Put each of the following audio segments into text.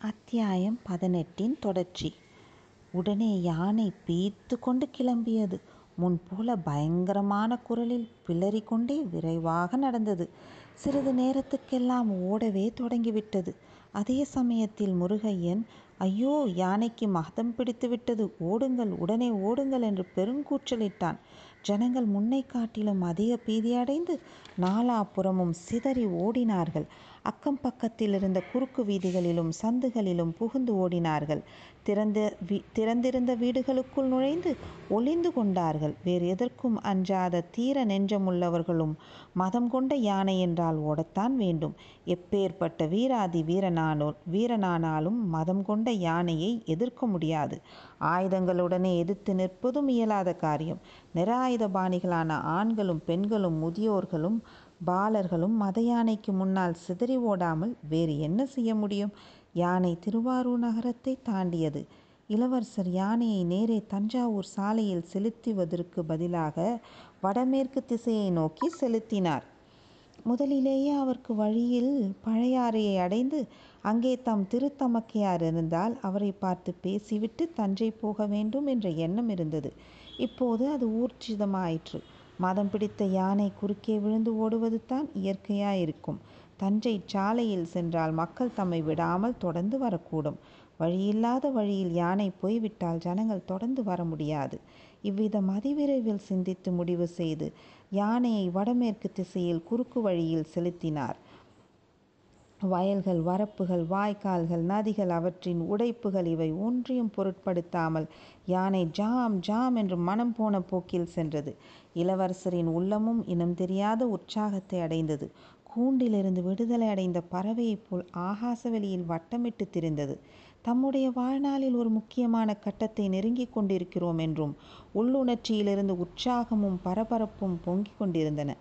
அத்தியாயம் பதினெட்டின் தொடர்ச்சி. உடனே யானை பீத்து கொண்டு கிளம்பியது முன்போல பயங்கரமான குரலில் பிளறிக்கொண்டே விரைவாக நடந்தது. சிறிது நேரத்துக்கெல்லாம் ஓடவே தொடங்கிவிட்டது. அதே சமயத்தில் முருகையன் ஐயோ யானைக்கு மகதம் பிடித்து விட்டது ஓடுங்கள் உடனே ஓடுங்கள் என்று பெருங்கூச்சலிட்டான். ஜனங்கள் முன்னை காட்டிலும் அதிக பீதியடைந்து நாலாபுறமும் சிதறி ஓடினார்கள். அக்கம் பக்கத்தில் இருந்த குறுக்கு வீதிகளிலும் சந்துகளிலும் புகுந்து ஓடினார்கள். திறந்த வீ திறந்திருந்த வீடுகளுக்குள் நுழைந்து ஒளிந்து கொண்டார்கள். வேறு எதற்கும் அஞ்சாத தீர நெஞ்சமுள்ளவர்களும் மதம் கொண்ட யானை என்றால் ஓடத்தான் வேண்டும். எப்பேற்பட்ட வீராதி வீரனானோ வீரனானாலும் மதம் கொண்ட யானையை எதிர்க்க முடியாது. ஆயுதங்களுடனே எதிர்த்து நிற்பதும் இயலாத காரியம். நிராயுத பாணிகளான ஆண்களும் பெண்களும் முதியோர்களும் பாலர்களும் மத யானைக்கு முன்னால் சிதறி ஓடாமல் வேறு என்ன செய்ய முடியும்? யானை திருவாரூர் நகரத்தை தாண்டியது. இளவரசர் யானையை நேரே தஞ்சாவூர் சாலையில் செலுத்துவதற்கு பதிலாக வடமேற்கு திசையை நோக்கி செலுத்தினார். முதலிலேயே அவருக்கு வழியில் பழையாறையை அடைந்து அங்கே தம் திருத்தமக்கையார் இருந்தால் அவரை பார்த்து பேசிவிட்டு தஞ்சை போக வேண்டும் என்ற எண்ணம் இருந்தது. இப்போது அது ஊர்ஜிதமாயிற்று. மதம் பிடித்த யானை குறுக்கே விழுந்து ஓடுவது தான் இயற்கையாயிருக்கும். தஞ்சை சாலையில் சென்றால் மக்கள் தம்மை விடாமல் தொடர்ந்து வரக்கூடும். வழியில்லாத வழியில் யானை போய்விட்டால் ஜனங்கள் தொடர்ந்து வர முடியாது. இவ்விதம் அதிவிரைவில் சிந்தித்து முடிவு செய்து யானையை வடமேற்கு திசையில் குறுக்கு வழியில் செலுத்தினார். வயல்கள் வரப்புகள் வாய்க்கால்கள் நதிகள் அவற்றின் உடைப்புகள் இவை ஒன்றையும் பொருட்படுத்தாமல் யானை ஜாம் ஜாம் என்று மனம் போன போக்கில் சென்றது. இளவரசரின் உள்ளமும் இனம் தெரியாத உற்சாகத்தை அடைந்தது. கூண்டிலிருந்து விடுதலை அடைந்த பறவையைப் போல் ஆகாச வெளியில் வட்டமிட்டு திரிந்தது. தம்முடைய வாழ்நாளில் ஒரு முக்கியமான கட்டத்தை நெருங்கிக் கொண்டிருக்கிறோம் என்றும் உள்ளுணர்ச்சியிலிருந்து உற்சாகமும் பரபரப்பும் பொங்கிக் கொண்டிருந்தன.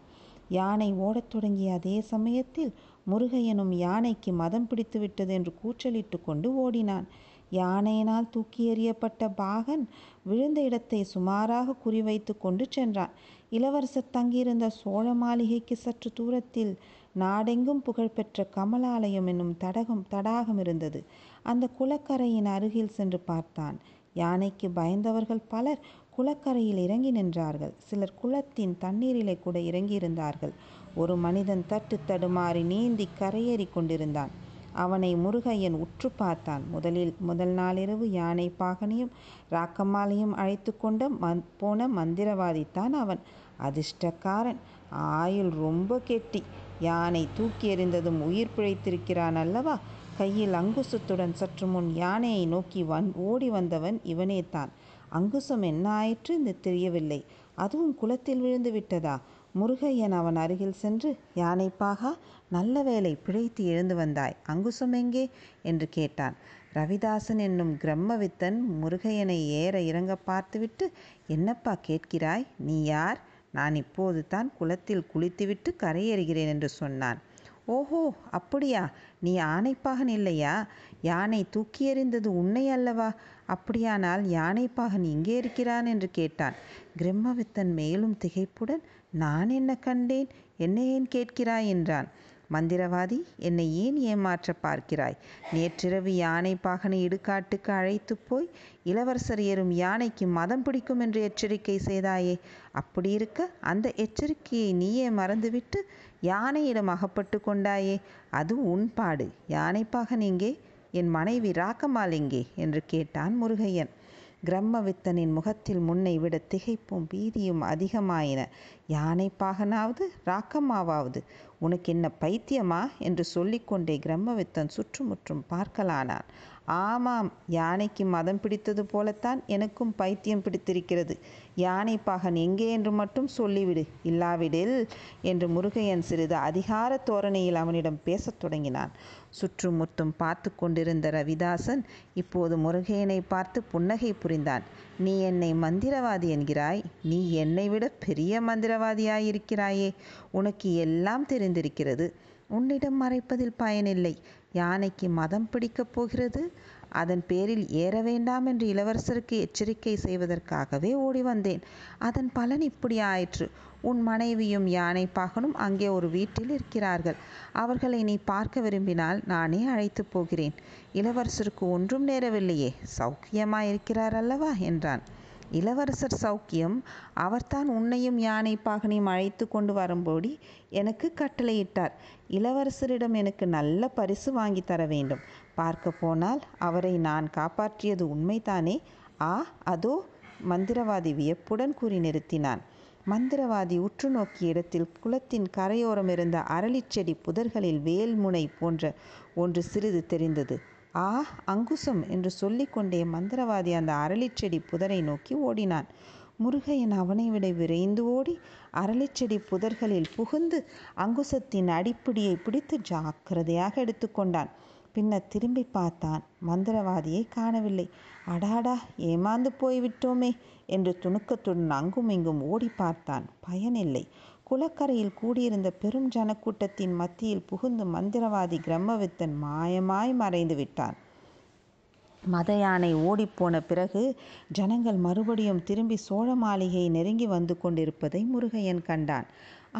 யானை ஓடத் தொடங்கிய அதே சமயத்தில் முருகையனும் யானைக்கு மதம் பிடித்துவிட்டது என்று கூச்சலிட்டு கொண்டு ஓடினான். யானையினால் தூக்கி எறியப்பட்ட பாகன் விழுந்த இடத்தை சுமாராக குறிவைத்து கொண்டு சென்றான். இளவரசர் தங்கியிருந்த சோழ மாளிகைக்கு சற்று தூரத்தில் நாடெங்கும் புகழ்பெற்ற கமலாலயம் என்னும் தடகம் தடாகம் இருந்தது. அந்த குளக்கரையின் அருகில் சென்று பார்த்தான். யானைக்கு பயந்தவர்கள் பலர் குளக்கரையில் இறங்கி நின்றார்கள். சிலர் குளத்தின் தண்ணீரிலே கூட இறங்கியிருந்தார்கள். ஒரு மனிதன் தட்டு தடுமாறி நீந்தி கரையேறி கொண்டிருந்தான். அவனை முருகையன் உற்று பார்த்தான். முதலில் முதல் நாளிரவு யானை பாகனையும் ராக்கம்மாளையும் அழைத்து கொண்ட மந் போன மந்திரவாதித்தான் அவன். அதிர்ஷ்டக்காரன். ஆயுள் ரொம்ப கெட்டி. யானை தூக்கி எறிந்ததும் உயிர் பிழைத்திருக்கிறான் அல்லவா? கையில் அங்குசத்துடன் சற்று முன் யானையை நோக்கி வந் ஓடி வந்தவன் இவனே தான் அங்குசம் என்ன ஆயிற்று என்று தெரியவில்லை. அதுவும் குளத்தில் விழுந்து விட்டதா? முருகையன் அவன் அருகில் சென்று யானைப்பாகா நல்ல வேலை பிழைத்து எழுந்து வந்தாய். அங்குசம் எங்கே? என்று கேட்டான். ரவிதாசன் என்னும் கிரம்மவித்தன் முருகையனை ஏற இறங்க பார்த்துவிட்டு என்னப்பா கேட்கிறாய்? நீ யார்? நான் இப்போது தான் குளத்தில் குளித்துவிட்டு கரையேறுகிறேன் என்று சொன்னான். ஓஹோ அப்படியா? நீ ஆனைப்பாகன் இல்லையா? யானை தூக்கி எறிந்தது உன்னை அல்லவா? அப்படியானால் யானைப்பாகன் இங்கே இருக்கிறான் என்று கேட்டான். கிரம்மவித்தன் மேலும் திகைப்புடன் நான் என்ன கண்டேன்? என்ன ஏன் கேட்கிறாய்? என்றான். மந்திரவாதி என்னை ஏன் ஏமாற்ற பார்க்கிறாய்? நேற்றிரவு யானை பாகனை இடுகாட்டுக்கு அழைத்து போய் இளவரசர் ஏறும் யானைக்கு மதம் பிடிக்கும் என்று எச்சரிக்கை செய்தாயே. அப்படி இருக்க அந்த எச்சரிக்கையை நீயே மறந்துவிட்டு யானையிடம் அகப்பட்டு கொண்டாயே. அது உன் பாடு. யானைப்பாகன் எங்கே? என் மனைவி ராக்கமால் எங்கே? என்று கேட்டான் முருகையன். கிரம்மவித்தனின் முகத்தில் முன்னை விட திகைப்பும் பீதியும் அதிகமாயின. யானை பாகனாவது ராக்கம்மாவாவது உனக்கு என்ன பைத்தியமா? என்று சொல்லிக்கொண்டே கிரம்மவித்தன் சுற்றுமுற்றும் பார்க்கலானான். ஆமாம் யானைக்கு மதம் பிடித்தது போலத்தான் எனக்கும் பைத்தியம் பிடித்திருக்கிறது. யானை பாகன் எங்கே என்று மட்டும் சொல்லிவிடு. இல்லாவிடில் என்று முருகையன் சிறிது அதிகார தோரணையில் அவனிடம் பேசத் தொடங்கினான். சுற்றுமுற்றும் பார்த்து கொண்டிருந்த ரவிதாசன் இப்போது முருகையனை பார்த்து புன்னகை புரிந்தான். நீ என்னை மந்திரவாதி என்கிறாய். நீ என்னை விட பெரிய மந்திரவாதியாயிருக்கிறாயே. உனக்கு எல்லாம் தெரிந்திருக்கிறது. உன்னிடம் மறைப்பதில் பயனில்லை. யானைக்கு மதம் பிடிக்கப் போகிறது? அதன் பேரில் ஏற வேண்டாம் என்று இளவரசருக்கு எச்சரிக்கை செய்வதற்காகவே ஓடி வந்தேன். அதன் பலன் இப்படி ஆயிற்று. உன் மனைவியும் யானை பாகனும் அங்கே ஒரு வீட்டில் இருக்கிறார்கள். அவர்களை நீ பார்க்க விரும்பினால் நானே அழைத்து போகிறேன். இளவரசருக்கு ஒன்றும் நேரவில்லையே. சௌக்கியமாயிருக்கிறார் அல்லவா? என்றான். இளவரசர் சௌக்கியம் அவர்தான் உன்னையும் யானை பாகனையும் அழைத்து கொண்டு வரும்படி எனக்கு கட்டளையிட்டார். இளவரசரிடம் எனக்கு நல்ல பரிசு வாங்கி தர வேண்டும். பார்க்க போனால் அவரை நான் காப்பாற்றியது உண்மைதானே? ஆ அதோ மந்திரவாதி வியப்புடன் கூறி நிறுத்தினான். மந்திரவாதி உற்று நோக்கிய இடத்தில் குளத்தின் கரையோரம் இருந்த அரளிச்செடி புதர்களில் வேல்முனை போன்ற ஒன்று சிறிது தெரிந்தது. ஆ அங்குசம் என்று சொல்லிக்கொண்டே மந்திரவாதி அந்த அரளிச்செடி புதரை நோக்கி ஓடினான். முருகையன் அவனை விட விரைந்து ஓடி அரளிச்செடி புதர்களில் புகுந்து அங்குசத்தின் அடிப்பிடியை பிடித்து ஜாக்கிரதையாக எடுத்துக்கொண்டான் பின்னர் திரும்பி பார்த்தான். மந்திரவாதியை காணவில்லை. அடாடா ஏமாந்து போய்விட்டோமே என்று துணுக்கத்துடன் அங்கும் இங்கும் ஓடி பார்த்தான். பயனில்லை. குளக்கரையில் கூடியிருந்த பெரும் ஜனக்கூட்டத்தின் மத்தியில் புகுந்து மந்திரவாதி பிரம்மவித்தன் மாயமாய் மறைந்து விட்டான். மத யானை ஓடிப்போன பிறகு ஜனங்கள் மறுபடியும் திரும்பி சோழ மாளிகையை நெருங்கி வந்து கொண்டிருப்பதை முருகையன் கண்டான்.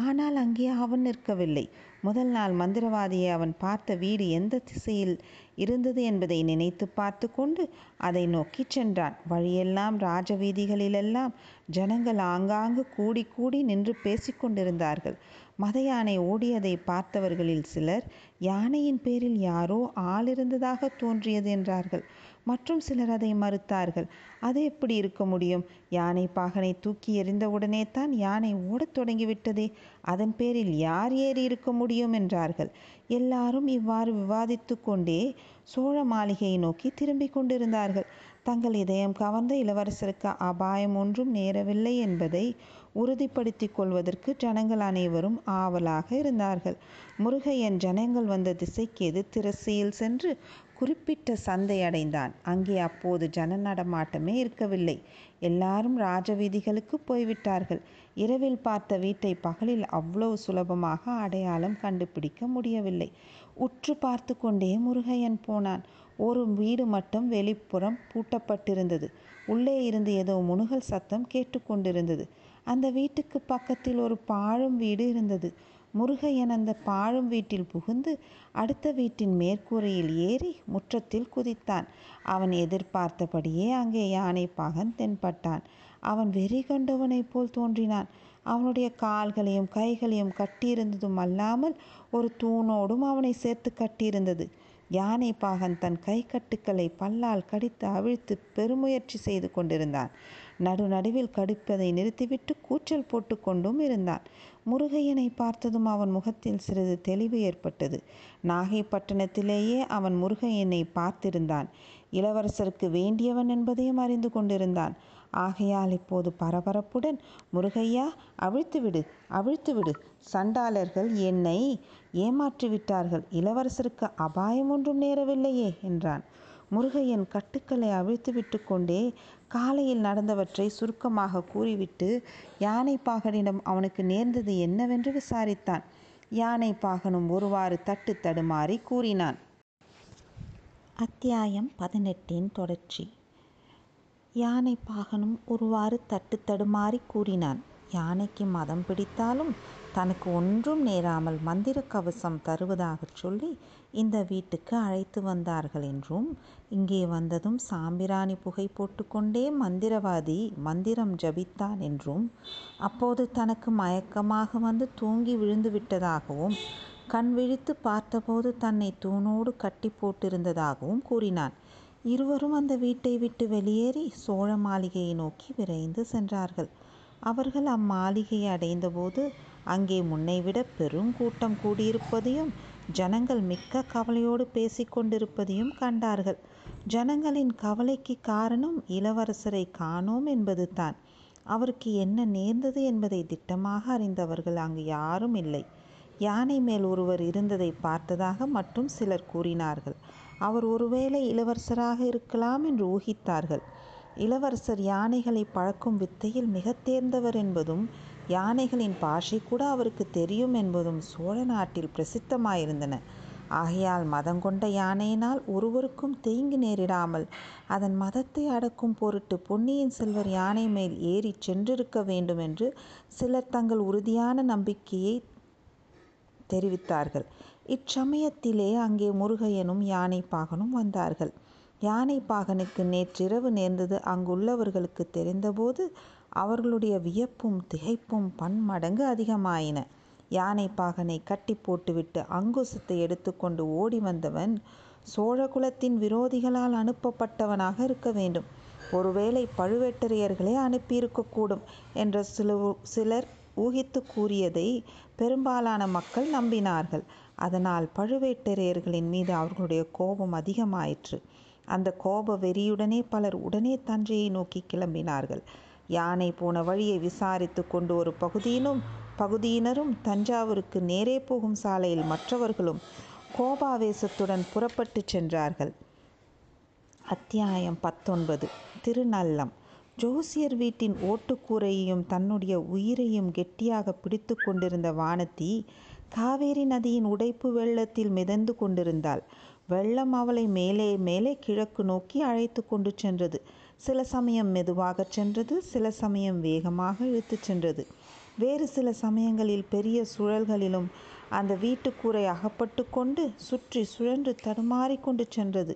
ஆனால் அங்கே அவன் நிற்கவில்லை. முதல் நாள் மந்திரவாதியை அவன் பார்த்த வீடு எந்த திசையில் இருந்தது என்பதை நினைத்து பார்த்து கொண்டு அதை நோக்கி சென்றான். வழியெல்லாம் ராஜவீதிகளிலெல்லாம் ஜனங்கள் ஆங்காங்கு கூடி கூடி நின்று பேசிக்கொண்டிருந்தார்கள் மத யானை ஓடியதை பார்த்தவர்களில் சிலர் யானையின் பேரில் யாரோ ஆள் இருந்ததாக தோன்றியது என்றார்கள். மற்றும் சிலர் அதை மறுத்தார்கள். அது எப்படி இருக்க முடியும்? யானை பாகனை தூக்கி எறிந்தவுடனே தான் யானை ஓடத் தொடங்கிவிட்டதே. அதன் பேரில் யார் ஏறி இருக்க முடியும்? என்றார்கள். எல்லாரும் இவ்வாறு விவாதித்து கொண்டே சோழ மாளிகையை நோக்கி திரும்பிக் கொண்டிருந்தார்கள். தங்கள் இதயம் கவர்ந்த இளவரசருக்கு அபாயம் ஒன்றும் நேரவில்லை என்பதை உறுதிப்படுத்திக் கொள்வதற்கு ஜனங்கள் அனைவரும் ஆவலாக இருந்தார்கள். முருகையன் ஜனங்கள் வந்த திசைக்கு எது திரசியில் சென்று குறிப்பிட்ட சந்தை அடைந்தான். அங்கே அப்போது ஜன நடமாட்டமே இருக்கவில்லை. எல்லாரும் ராஜ வீதிகளுக்கு போய்விட்டார்கள். இரவில் பார்த்த வீட்டை பகலில் அவ்வளவு சுலபமாக அடையாளம் கண்டுபிடிக்க முடியவில்லை. உற்று பார்த்து கொண்டே முருகையன் போனான். ஒரு வீடு மட்டும் வெளிப்புறம் பூட்டப்பட்டிருந்தது. உள்ளே இருந்து ஏதோ முணுகல் சத்தம் கேட்டுக்கொண்டிருந்தது. அந்த வீட்டுக்கு பக்கத்தில் ஒரு பாழும் வீடு இருந்தது. முருகையன் அந்த பாழும் வீட்டில் புகுந்து அடுத்த வீட்டின் மேற்கூரையில் ஏறி முற்றத்தில் குதித்தான். அவன் எதிர்பார்த்தபடியே அங்கே யானை பாகன் தென்பட்டான். அவன் வெறி கண்டவனைப் போல் தோன்றினான். அவனுடைய கால்களையும் கைகளையும் கட்டியிருந்ததும் அல்லாமல் ஒரு தூணோடும் அவனை சேர்த்து கட்டியிருந்தது. யானை பாகன் தன் கை கட்டுக்களை பல்லால் கடித்து அவிழ்த்து பெருமுயற்சி செய்து கொண்டிருந்தான். நடு நடுவில் கடிப்பதை நிறுத்திவிட்டு கூச்சல் போட்டு கொண்டும் இருந்தான். முருகையனை பார்த்ததும் அவன் முகத்தில் சிறிது தெளிவு ஏற்பட்டது. நாகைப்பட்டினத்திலேயே அவன் முருகையனை பார்த்திருந்தான். இளவரசருக்கு வேண்டியவன் என்பதையும் அறிந்து கொண்டிருந்தான். ஆகையால் இப்போது பரபரப்புடன் முருகையா அவிழ்த்துவிடு அவிழ்த்துவிடு. சண்டாளர்கள் என்னை ஏமாற்றிவிட்டார்கள். இளவரசருக்கு அபாயம் ஒன்றும் நேரவில்லையே என்றான். முருகையன் கட்டுக்களை அவிழ்த்துவிட்டு கொண்டே காலையில் நடந்தவற்றை சுருக்கமாக கூறிவிட்டு யானை பாகனிடம் அவனுக்கு நேர்ந்தது என்னவென்று விசாரித்தான். யானை பாகனும் ஒருவாறு தட்டு தடுமாறி கூறினான். அத்தியாயம் பதினெட்டின் தொடர்ச்சி. யானை பாகனும் ஒருவாறு தட்டு தடுமாறி கூறினான். யானைக்கு மதம் பிடித்தாலும் தனக்கு ஒன்றும் நேராமல் மந்திர கவசம் தருவதாகச் சொல்லி இந்த வீட்டுக்கு அழைத்து வந்தார்கள் என்றும் இங்கே வந்ததும் சாம்பிராணி புகை போட்டுக்கொண்டே மந்திரவாதி மந்திரம் ஜபித்தான் என்றும் அப்போது தனக்கு மயக்கமாக வந்து தூங்கி விழுந்து விட்டதாகவும் கண் விழித்து பார்த்தபோது தன்னை தூணோடு கட்டி போட்டிருந்ததாகவும் கூறினான். இருவரும் அந்த வீட்டை விட்டு வெளியேறி சோழ மாளிகையை நோக்கி விரைந்து சென்றார்கள். அவர்கள் அம்மாளிகையை அடைந்தபோது அங்கே முன்னைவிட பெருங்கூட்டம் கூடியிருப்பதையும் ஜனங்கள் மிக்க கவலையோடு பேசிக்கொண்டிருப்பதையும் கண்டார்கள். ஜனங்களின் கவலைக்கு காரணம் இளவரசரை காணோம் என்பது தான். அவருக்கு என்ன நேர்ந்தது என்பதை திட்டமாக அறிந்தவர்கள் அங்கு யாரும் இல்லை. யானை மேல் ஒருவர் இருந்ததை பார்த்ததாக மட்டும் சிலர் கூறினார்கள். அவர் ஒருவேளை இளவரசராக இருக்கலாம் என்று ஊகித்தார்கள். இளவரசர் யானைகளை பழக்கும் வித்தையில் மிக தேர்ந்தவர் என்பதும் யானைகளின் பாஷை கூட அவருக்கு தெரியும் என்பதும் சோழ நாட்டில் பிரசித்தமாயிருந்தன. ஆகையால் மதங்கொண்ட யானையினால் ஒருவருக்கும் தீங்கு நேரிடாமல் அதன் மதத்தை அடக்கும் பொருட்டு பொன்னியின் செல்வர் யானை மேல் ஏறிச் சென்றிருக்க வேண்டும் என்று சிலர் தங்கள் உறுதியான நம்பிக்கையை தெரிவித்தார்கள். இச்சமயத்திலே அங்கே முருகையனும் யானை பாகனும் வந்தார்கள். யானைப்பாகனுக்கு நேற்றிரவு நேர்ந்தது அங்குள்ளவர்களுக்கு தெரிந்தபோது அவர்களுடைய வியப்பும் திகைப்பும் பன்மடங்கு அதிகமாயின. யானைப்பாகனை கட்டி போட்டுவிட்டு அங்குசத்தை எடுத்துக்கொண்டு ஓடி வந்தவன் சோழகுலத்தின் விரோதிகளால் அனுப்பப்பட்டவனாக இருக்க வேண்டும். ஒருவேளை பழுவேட்டரையர்களே அனுப்பியிருக்கக்கூடும் என்ற சில சிலர் ஊகித்து கூறியதை பெரும்பாலான மக்கள் நம்பினார்கள். அதனால் பழுவேட்டரையர்களின் மீது அவர்களுடைய கோபம் அதிகமாயிற்று. அந்த கோப வெறியுடனே பலர் உடனே தஞ்சையை நோக்கி கிளம்பினார்கள். யானை போன வழியை விசாரித்து கொண்டு ஒரு பகுதியினும் பகுதியினரும் தஞ்சாவூருக்கு நேரே போகும் சாலையில் மற்றவர்களும் கோபாவேசத்துடன் புறப்பட்டு சென்றார்கள். அத்தியாயம் பத்தொன்பது. திருநல்லம். ஜோசியர் வீட்டின் ஓட்டுக்கூரையையும் தன்னுடைய உயிரையும் கெட்டியாக பிடித்து கொண்டிருந்த வானத்தி காவேரி நதியின் உடைப்பு வெள்ளத்தில் மிதந்து கொண்டிருந்தாள். வெள்ளம் அவளை மேலே மேலே கிழக்கு நோக்கி அழைத்து கொண்டு சென்றது. சில சமயம் மெதுவாக சென்றது சில சமயம் வேகமாக இழுத்து சென்றது. வேறு சில சமயங்களில் பெரிய சுழல்களிலும் அந்த வீட்டுக்கூரை அகப்பட்டு கொண்டு சுற்றி சுழன்று தடுமாறிக்கொண்டு சென்றது.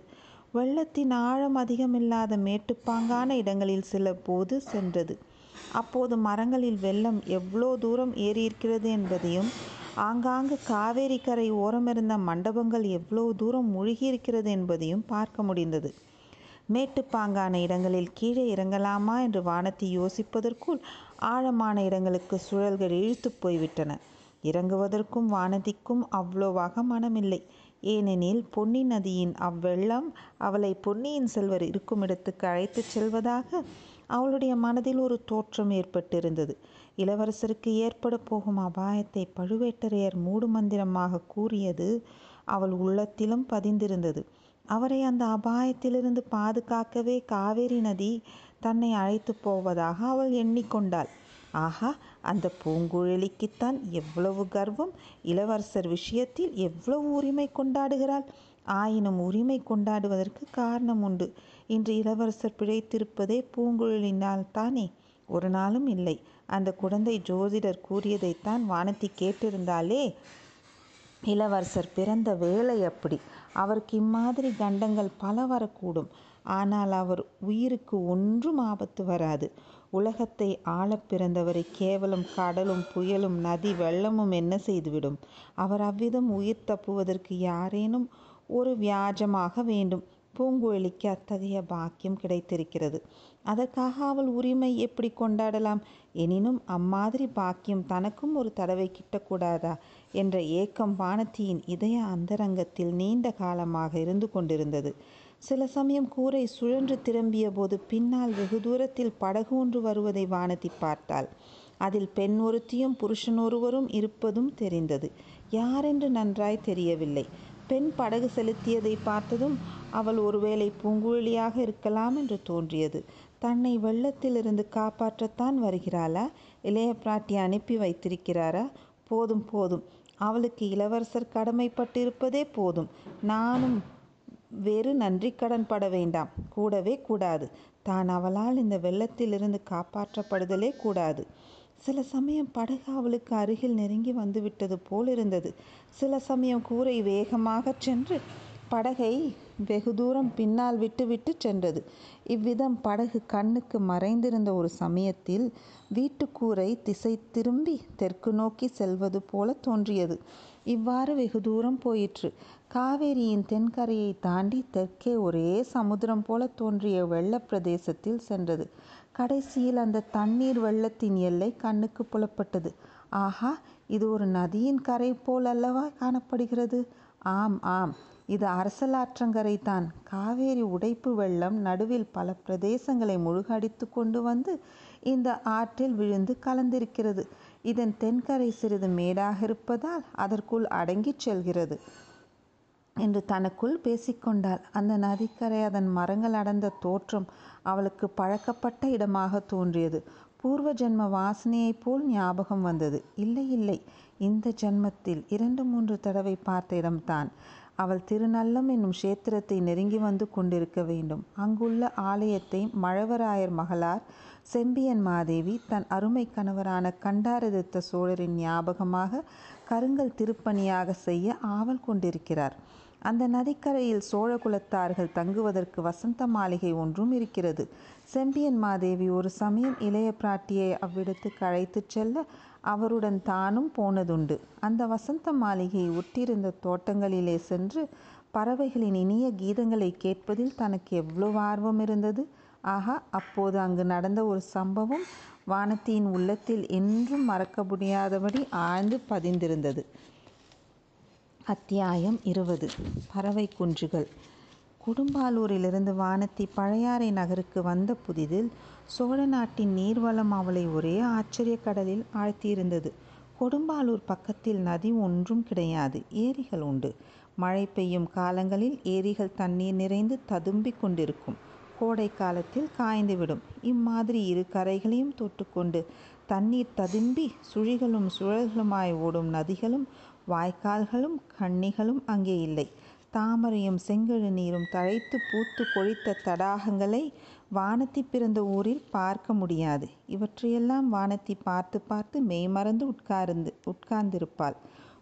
வெள்ளத்தின் ஆழம் அதிகமில்லாத மேட்டுப்பாங்கான இடங்களில் சில போது சென்றது. அப்போது மரங்களில் வெள்ளம் எவ்வளோ தூரம் ஏறியிருக்கிறது என்பதையும் ஆங்காங்கு காவேரி கரை ஓரமிருந்த மண்டபங்கள் எவ்வளோ தூரம் மூழ்கியிருக்கிறது என்பதையும் பார்க்க முடிந்தது. மேட்டுப்பாங்கான இடங்களில் கீழே இறங்கலாமா என்று வானத்தை யோசிப்பதற்குள் ஆழமான இடங்களுக்கு சுழல்கள் இழுத்து போய்விட்டன. இறங்குவதற்கும் வானதிக்கும் அவ்வளோவாக மனமில்லை. ஏனெனில் பொன்னி நதியின் அவ்வெள்ளம் அவளை பொன்னியின் செல்வர் இருக்கும் இடத்துக்கு அழைத்துச் செல்வதாக அவளுடைய மனதில் ஒரு தோற்றம் ஏற்பட்டிருந்தது. இளவரசருக்கு ஏற்பட போகும் அபாயத்தை பழுவேட்டரையர் மூடுமந்திரமாக கூறியது அவள் உள்ளத்திலும் பதிந்திருந்தது. அவரை அந்த அபாயத்திலிருந்து பாதுகாக்கவே காவேரி நதி தன்னை அழைத்து போவதாக அவள் எண்ணிக்கொண்டாள். ஆஹா அந்த பூங்குழலிக்குத்தான் எவ்வளவு கர்வம்! இளவரசர் விஷயத்தில் எவ்வளவு உரிமை கொண்டாடுகிறாள்! ஆயினும் உரிமை கொண்டாடுவதற்கு காரணம் உண்டு. இன்று இளவரசர் பிழைத்திருப்பதே பூங்குழலினால் தானே! ஒரு நாளும் இல்லை. அந்த குழந்தை ஜோதிடர் கூறியதைத்தான் வானத்தி கேட்டிருந்தாலே இளவரசர் பிறந்த வேலை அப்படி. அவருக்கு இம்மாதிரி கண்டங்கள் பல வரக்கூடும். ஆனால் அவர் உயிருக்கு ஒன்றும் ஆபத்து வராது. உலகத்தை ஆள பிறந்தவரை கேவலம் கடலும் புயலும் நதி வெள்ளமும் என்ன செய்துவிடும்? அவர் அவ்விதம் உயிர் தப்புவதற்கு யாரேனும் ஒரு வியாஜமாக வேண்டும். பூங்குழலிக்கு அத்தகைய பாக்கியம் கிடைத்திருக்கிறது. அதற்காக அவள் உரிமை எப்படி கொண்டாடலாம்? எனினும் அம்மாதிரி பாக்கியம் தனக்கும் ஒரு தடவை கிட்டக்கூடாதா? என்ற ஏக்கம் வானத்தியின் இதய அந்தரங்கத்தில் நீண்ட காலமாக இருந்து கொண்டிருந்தது. சில சமயம் கூரை சுழன்று திரும்பிய போது பின்னால் வெகு தூரத்தில் படகு ஒன்று வருவதை வானதி பார்த்தாள். அதில் பெண் ஒருத்தியும் புருஷன் ஒருவரும் இருப்பதும் தெரிந்தது. யாரென்று நன்றாய் தெரியவில்லை. பெண் படகு செலுத்தியதை பார்த்ததும் அவள் ஒருவேளை பூங்குழலியாக இருக்கலாம் என்று தோன்றியது. தன்னை வெள்ளத்திலிருந்து காப்பாற்றத்தான் வருகிறாளா? இளைய பிராட்டி அனுப்பி வைத்திருக்கிறாரா? போதும் போதும். அவளுக்கு இளவரசர் கடமைப்பட்டிருப்பதே போதும். நானும் வேறு நன்றி கடன் பட வேண்டாம். கூடவே கூடாது. தான் அவளால் இந்த வெள்ளத்திலிருந்து காப்பாற்றப்படுதலே கூடாது. சில சமயம் படகு அவளுக்கு அருகில் நெருங்கி வந்துவிட்டது போல் இருந்தது சில சமயம் கூரை வேகமாக சென்று படகை வெகு தூரம் பின்னால் விட்டுவிட்டுச் சென்றது. இவ்விதம் படகு கண்ணுக்கு மறைந்திருந்த ஒரு சமயத்தில் வீட்டுக்கூரை திசை திரும்பி தெற்கு நோக்கி செல்வது போல தோன்றியது. இவ்வாறு வெகு தூரம் போயிற்று. காவேரியின் தென்கரையை தாண்டி தெற்கே ஒரே சமுத்திரம் போல தோன்றிய வெள்ளப்பிரதேசத்தில் சென்றது. கடைசியில் அந்த தண்ணீர் வெள்ளத்தின் எல்லை கண்ணுக்கு புலப்பட்டது. ஆஹா இது ஒரு நதியின் கரை போல் அல்லவா காணப்படுகிறது? ஆம் ஆம். இது அரசலாற்றங்கரை தான் காவேரி உடைப்பு வெள்ளம் நடுவில் பல பிரதேசங்களை முழுகடித்து கொண்டு வந்து இந்த ஆற்றில் விழுந்து கலந்திருக்கிறது. இதன் தென்கரை சிறிது மேடாக இருப்பதால் அதற்குள் அடங்கிச் செல்கிறது என்று தனக்குள் பேசிக்கொண்டாள். அந்த நதிக்கரை அதன் மரங்கள் அடர்ந்த தோற்றம் அவளுக்கு பழக்கப்பட்ட இடமாக தோன்றியது. பூர்வ ஜென்ம வாசனையைப் போல் ஞாபகம் வந்தது. இல்லை இல்லை இந்த ஜென்மத்தில் இரண்டு மூன்று தடவை பார்த்த இடம்தான். அவள் திருநல்லம் என்னும் க்ஷேத்திரத்தை நெருங்கி வந்து கொண்டிருக்க வேண்டும். அங்குள்ள ஆலயத்தை மழவராயர் மகளார் செம்பியன் மாதேவி தன் அருமை கணவரான கண்டாரதித்த சோழரின் ஞாபகமாக கருங்கல் திருப்பணியாக செய்ய ஆவல் கொண்டிருக்கிறார். அந்த நதிக்கரையில் சோழ குலத்தார்கள் தங்குவதற்கு வசந்த மாளிகை ஒன்றும் இருக்கிறது. செம்பியன் மாதேவி ஒரு சமயம் இளைய பிராட்டியை அவ்விடத்துக்கு அழைத்துச் செல்ல அவருடன் தானும் போனதுண்டு. அந்த வசந்த மாளிகையை ஒட்டிருந்த தோட்டங்களிலே சென்று பறவைகளின் இனிய கீதங்களை கேட்பதில் தனக்கு எவ்வளவு ஆர்வம் இருந்தது. ஆகா அப்போது அங்கு நடந்த ஒரு சம்பவம் வானத்தியின் உள்ளத்தில் என்றும் மறக்க முடியாதபடி ஆழ்ந்து பதிந்திருந்தது. அத்தியாயம் இருபது. பறவை குன்றுகள். குடும்பாலூரிலிருந்து வானத்தி பழையாறை நகருக்கு வந்த புதிதில் சோழ நாட்டின் நீர்வளம் அவளை ஒரே ஆச்சரிய கடலில் ஆழ்த்தியிருந்தது. கொடும்பாலூர் பக்கத்தில் நதி ஒன்றும் கிடையாது ஏரிகள் உண்டு. மழை பெய்யும் காலங்களில் ஏரிகள் தண்ணீர் நிறைந்து ததும்பிக் கொண்டிருக்கும். கோடை காலத்தில் காய்ந்துவிடும் இம்மாதிரி இரு கரைகளையும் தொட்டுக்கொண்டு தண்ணீர் ததும்பி சுழிகளும் சுழல்களுமாய் ஓடும் நதிகளும் வாய்க்கால்களும் கண்ணிகளும் அங்கே இல்லை. தாமரையும் செங்கழு நீரும் தழைத்து பூத்து கொழித்த தடாகங்களை வானத்தி பிறந்த ஊரில் பார்க்க முடியாது. இவற்றையெல்லாம் வானத்தி பார்த்து பார்த்து மெய்மறந்து உட்கார்ந்து உட்கார்ந்திருப்பாள்.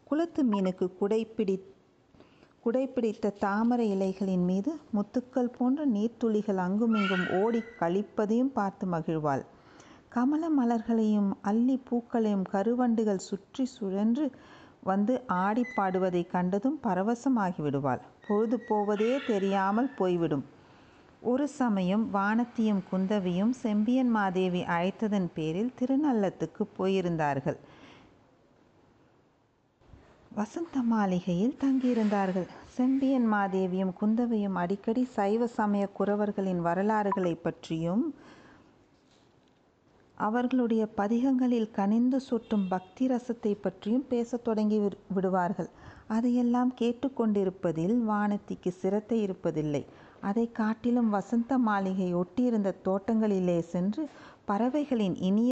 குளத்து மீனுக்கு குடைப்பிடி குடைப்பிடித்த தாமரை இலைகளின் மீது முத்துக்கள் போன்ற நீர்த்துளிகள் அங்குமிங்கும் ஓடி கழிப்பதையும் பார்த்து மகிழ்வாள். கமல மலர்களையும் அள்ளி பூக்களையும் கருவண்டுகள் சுற்றி சுழன்று வந்து ஆடி பாடுவதை கண்டதும் பரவசமாகி விடுவாள் பொழுது போவதே தெரியாமல் போய்விடும். ஒரு சமயம் வானத்தியும் குந்தவியும் செம்பியன் மாதேவி அழைத்ததன் பேரில் திருநள்ளத்துக்கு போயிருந்தார்கள். வசந்த மாளிகையில் தங்கியிருந்தார்கள். செம்பியன் மாதேவியும் குந்தவியும் அடிக்கடி சைவ சமய குறவர்களின் வரலாறுகளை பற்றியும் அவர்களுடைய பதிகங்களில் கனிந்து சொட்டும் பக்தி ரசத்தை பற்றியும் பேசத் தொடங்கி விடுவார்கள். அதையெல்லாம் கேட்டுக்கொண்டிருப்பதில் வானத்திக்கு சிரத்தை இருப்பதில்லை. அதை காட்டிலும் வசந்த மாளிகை ஒட்டியிருந்த தோட்டங்களிலே சென்று பறவைகளின் இனிய